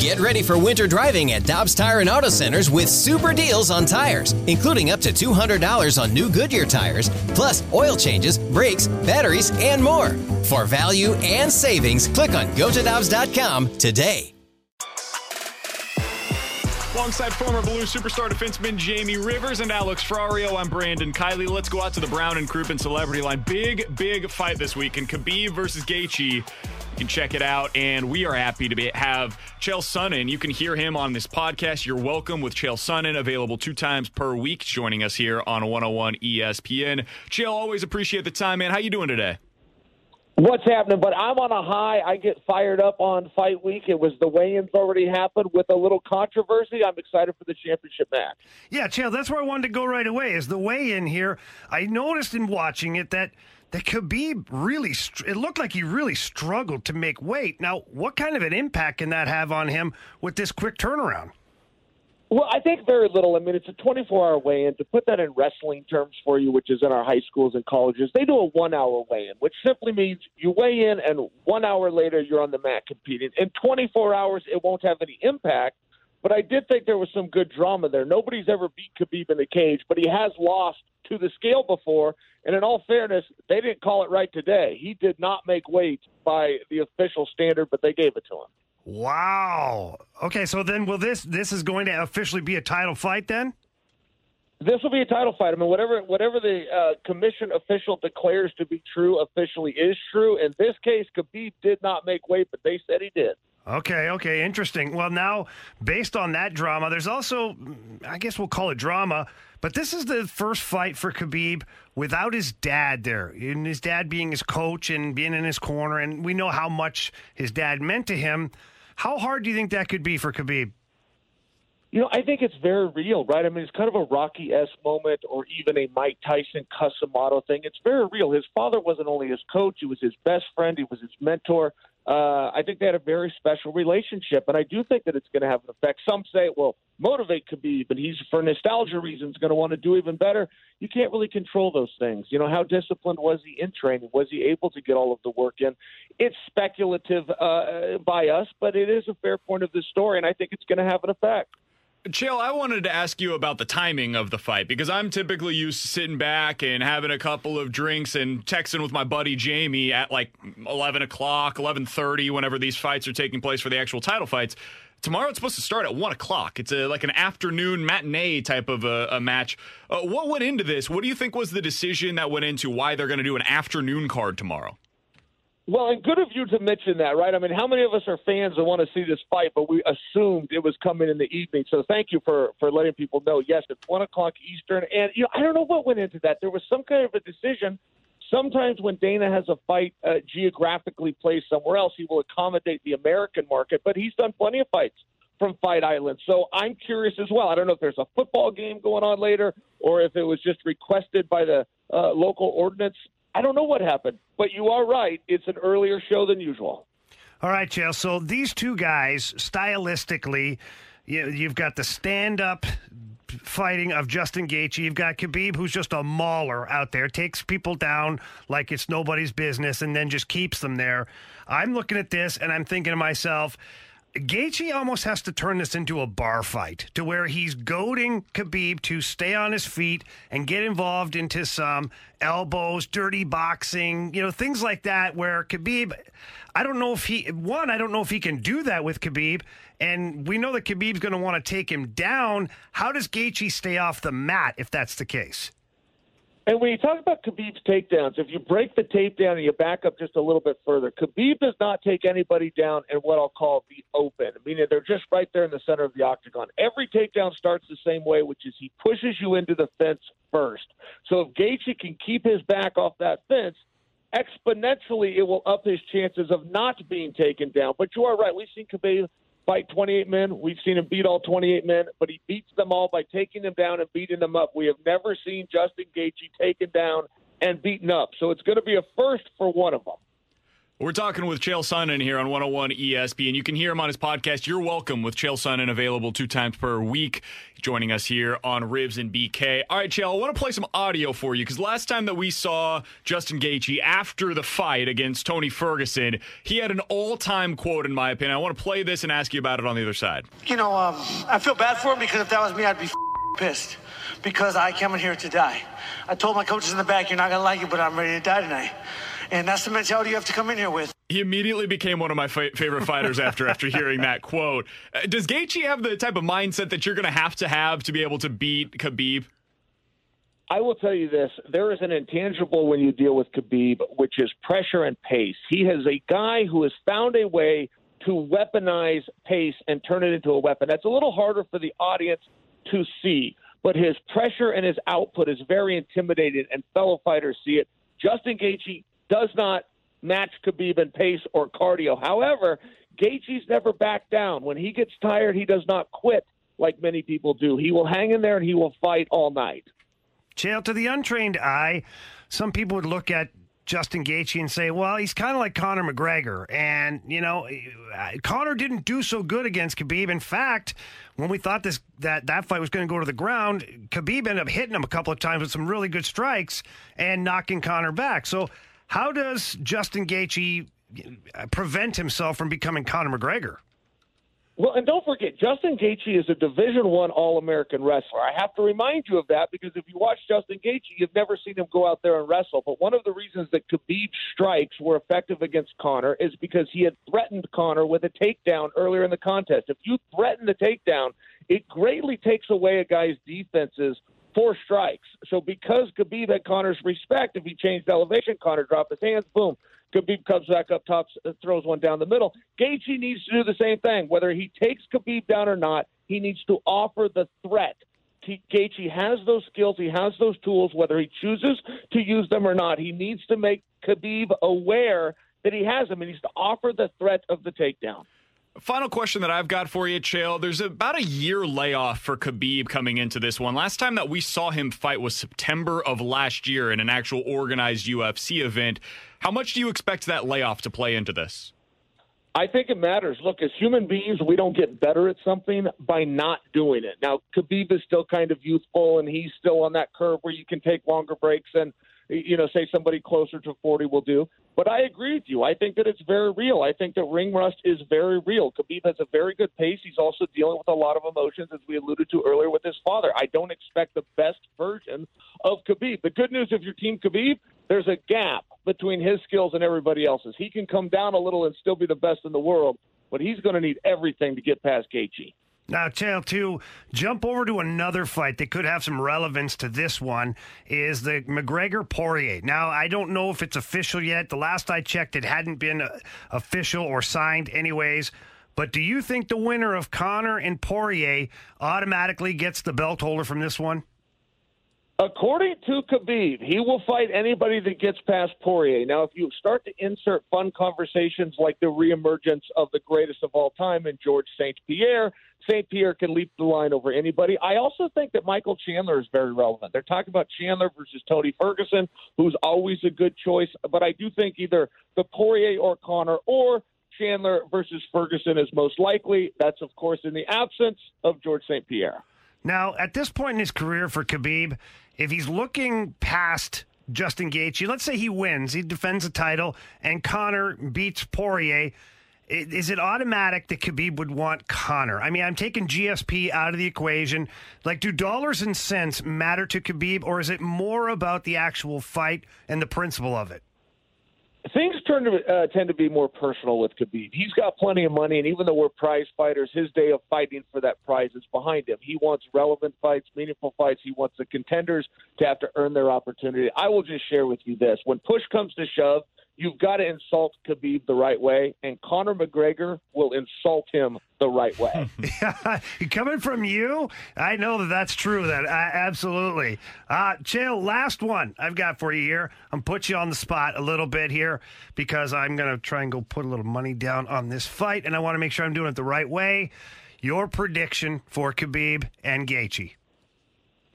Get ready for winter driving at Dobbs Tire and Auto Centers with super deals on tires, including up to $200 on new Goodyear tires, plus oil changes, brakes, batteries, and more. For value and savings, click on gotodobbs.com today. Alongside former Blue superstar defenseman Jamie Rivers and Alex Ferrario, I'm Brandon Kiley. Let's go out to the Brown and Crouppen Celebrity Line. Big, big fight this week in Khabib versus Gaethje. You can check it out, and we are happy to be, have Chael Sonnen. You can hear him on this podcast. You're welcome with Chael Sonnen, available two times per week, joining us here on 101 ESPN. Chael, always appreciate the time, man. How you doing today? What's happening? But I'm on a high. I get fired up on fight week. It was the weigh-ins already happened with a little controversy. I'm excited for the championship match. Yeah, Chael, that's where I wanted to go right away. Is the weigh-in here? I noticed in watching it that that Khabib really, it looked like he really struggled to make weight. Now, what kind of an impact can that have on him with this quick turnaround? Well, I think very little. I mean, it's a 24 hour weigh in. To put that in wrestling terms for you, which is in our high schools and colleges, they do a one hour weigh in, which simply means you weigh in and one hour later you're on the mat competing. In 24 hours, it won't have any impact. But I did think there was some good drama there. Nobody's ever beat Khabib in the cage, but he has lost to the scale before. And in all fairness, they didn't call it right today. He did not make weight by the official standard, but they gave it to him. Wow. Okay, so then will this this is going to officially be a title fight then? This will be a title fight. I mean, whatever whatever the uh, commission official declares to be true officially is true. In this case, Khabib did not make weight, but they said he did. Okay, okay, interesting. Well, now based on that drama, there's also, I guess we'll call it drama, but this is the first fight for Khabib without his dad there, and his dad being his coach and being in his corner, and we know how much his dad meant to him. How hard do you think that could be for Khabib? You know, I think it's very real, right? I mean, it's kind of a Rocky S moment or even a Mike Tyson Cus D'Amato thing. It's very real. His father wasn't only his coach, he was his best friend, he was his mentor. Uh, I think they had a very special relationship, and I do think that it's going to have an effect. Some say it will motivate Khabib, but he's for nostalgia reasons going to want to do even better. You can't really control those things. You know, how disciplined was he in training? Was he able to get all of the work in? It's speculative uh, by us, but it is a fair point of the story, and I think it's going to have an effect. Chael, I wanted to ask you about the timing of the fight because I'm typically used to sitting back and having a couple of drinks and texting with my buddy Jamie at like 11 o'clock, 11:30, whenever these fights are taking place for the actual title fights. Tomorrow it's supposed to start at one o'clock. It's a, like an afternoon matinee type of a, a match. Uh, what went into this? What do you think was the decision that went into why they're going to do an afternoon card tomorrow? Well, and good of you to mention that, right? I mean, how many of us are fans and want to see this fight, but we assumed it was coming in the evening. So thank you for for letting people know. Yes, it's one o'clock Eastern, and you know, I don't know what went into that. There was some kind of a decision. Sometimes when Dana has a fight uh, geographically placed somewhere else, he will accommodate the American market. But he's done plenty of fights from Fight Island, so I'm curious as well. I don't know if there's a football game going on later, or if it was just requested by the uh, local ordinance I don't know what happened, but you are right. It's an earlier show than usual. All right, Chael. So these two guys, stylistically, you've got the stand-up fighting of Justin Gaethje. You've got Khabib, who's just a mauler out there, takes people down like it's nobody's business, and then just keeps them there. I'm looking at this and I'm thinking to myself Gaethje almost has to turn this into a bar fight to where he's goading Khabib to stay on his feet and get involved into some elbows, dirty boxing, you know, things like that. Where Khabib, I don't know if he, one, I don't know if he can do that with Khabib. And we know that Khabib's going to want to take him down. How does Gaethje stay off the mat if that's the case? And when you talk about Khabib's takedowns, if you break the tape down and you back up just a little bit further, Khabib does not take anybody down in what I'll call the open, meaning they're just right there in the center of the octagon. Every takedown starts the same way, which is he pushes you into the fence first. So if Gaethje can keep his back off that fence, exponentially it will up his chances of not being taken down. But you are right. We've seen Khabib fight 28 men. We've seen him beat all 28 men, but he beats them all by taking them down and beating them up. We have never seen Justin Gaethje taken down and beaten up. So it's going to be a first for one of them. We're talking with Chael Sonnen here on 101 ESP, and you can hear him on his podcast. You're welcome with Chael Sonnen, available two times per week, joining us here on Ribs and BK. All right, Chael, I want to play some audio for you because last time that we saw Justin Gaethje after the fight against Tony Ferguson, he had an all-time quote, in my opinion. I want to play this and ask you about it on the other side. You know, um, I feel bad for him because if that was me, I'd be pissed because I came in here to die. I told my coaches in the back, "You're not gonna like it, but I'm ready to die tonight." And that's the mentality you have to come in here with. He immediately became one of my fa- favorite fighters after after hearing that quote. Uh, does Gaethje have the type of mindset that you're going to have to have to be able to beat Khabib? I will tell you this: there is an intangible when you deal with Khabib, which is pressure and pace. He has a guy who has found a way to weaponize pace and turn it into a weapon. That's a little harder for the audience to see, but his pressure and his output is very intimidating, and fellow fighters see it. Justin Gaethje does not match Khabib in pace or cardio. However, Gaethje's never backed down. When he gets tired, he does not quit like many people do. He will hang in there and he will fight all night. Chael, to the untrained eye, some people would look at Justin Gaethje and say, well, he's kind of like Conor McGregor. And, you know, Conor didn't do so good against Khabib. In fact, when we thought this that, that fight was going to go to the ground, Khabib ended up hitting him a couple of times with some really good strikes and knocking Conor back. So how does Justin Gaethje uh, prevent himself from becoming Conor McGregor? Well, and don't forget, Justin Gaethje is a Division One All American wrestler. I have to remind you of that because if you watch Justin Gaethje, you've never seen him go out there and wrestle. But one of the reasons that Khabib's strikes were effective against Conor is because he had threatened Conor with a takedown earlier in the contest. If you threaten the takedown, it greatly takes away a guy's defenses four strikes. So because Khabib had Conor's respect, if he changed elevation, Connor dropped his hands, boom. Khabib comes back up top, throws one down the middle. Gaethje needs to do the same thing. Whether he takes Khabib down or not, he needs to offer the threat. Gaethje has those skills. He has those tools. Whether he chooses to use them or not, he needs to make Khabib aware that he has them. And he needs to offer the threat of the takedown. Final question that I've got for you, Chael. There's about a year layoff for Khabib coming into this one. Last time that we saw him fight was September of last year in an actual organized UFC event. How much do you expect that layoff to play into this? I think it matters. Look, as human beings, we don't get better at something by not doing it. Now, Khabib is still kind of youthful, and he's still on that curve where you can take longer breaks and – you know, say somebody closer to 40 will do. But I agree with you. I think that it's very real. I think that ring rust is very real. Khabib has a very good pace. He's also dealing with a lot of emotions, as we alluded to earlier with his father. I don't expect the best version of Khabib. The good news if you're Team Khabib, there's a gap between his skills and everybody else's. He can come down a little and still be the best in the world, but he's going to need everything to get past Gaethje. Now, Chael, to jump over to another fight that could have some relevance to this one is the McGregor Poirier. Now, I don't know if it's official yet. The last I checked, it hadn't been uh, official or signed, anyways. But do you think the winner of Conor and Poirier automatically gets the belt holder from this one? According to Khabib, he will fight anybody that gets past Poirier. Now, if you start to insert fun conversations like the reemergence of the greatest of all time in George St. Pierre, St. Pierre can leap the line over anybody. I also think that Michael Chandler is very relevant. They're talking about Chandler versus Tony Ferguson, who's always a good choice. But I do think either the Poirier or Conor or Chandler versus Ferguson is most likely. That's, of course, in the absence of George St. Pierre. Now, at this point in his career for Khabib, if he's looking past Justin Gaethje, let's say he wins, he defends the title, and Conor beats Poirier. Is it automatic that Khabib would want Conor? I mean, I'm taking GSP out of the equation. Like, do dollars and cents matter to Khabib, or is it more about the actual fight and the principle of it? Things turn to, uh, tend to be more personal with Khabib. He's got plenty of money, and even though we're prize fighters, his day of fighting for that prize is behind him. He wants relevant fights, meaningful fights. He wants the contenders to have to earn their opportunity. I will just share with you this: when push comes to shove, you've got to insult Khabib the right way, and Conor McGregor will insult him the right way. yeah, coming from you, I know that that's true. That uh, absolutely. Uh, Chael, last one I've got for you here. I'm put you on the spot a little bit here because I'm going to try and go put a little money down on this fight, and I want to make sure I'm doing it the right way. Your prediction for Khabib and Gaethje.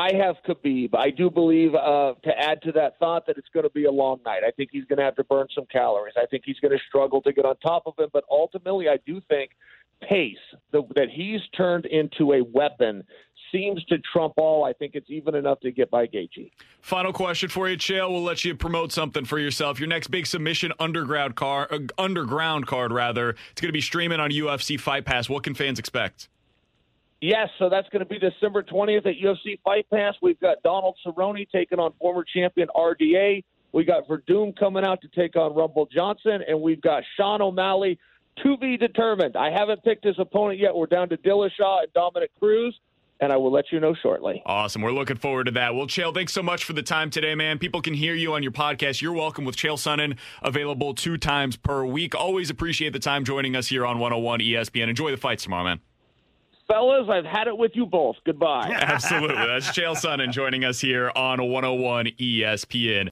I have Khabib. I do believe, uh, to add to that thought, that it's going to be a long night. I think he's going to have to burn some calories. I think he's going to struggle to get on top of him. But ultimately, I do think pace, the, that he's turned into a weapon, seems to trump all. I think it's even enough to get by Gaethje. Final question for you, Chael. We'll let you promote something for yourself. Your next big submission underground card, uh, underground card rather. It's going to be streaming on UFC Fight Pass. What can fans expect? Yes, so that's going to be December 20th at UFC Fight Pass. We've got Donald Cerrone taking on former champion RDA. We got Werdum coming out to take on Rumble Johnson, and we've got Sean O'Malley to be determined. I haven't picked his opponent yet. We're down to Dillashaw and Dominick Cruz, and I will let you know shortly. Awesome. We're looking forward to that. Well, Chael, thanks so much for the time today, man. People can hear you on your podcast. You're welcome with Chael Sonnen, available two times per week. Always appreciate the time joining us here on 101 ESPN. Enjoy the fights tomorrow, man fellas. I've had it with you both. Goodbye. Absolutely. That's Chael Sonnen joining us here on 101 ESPN.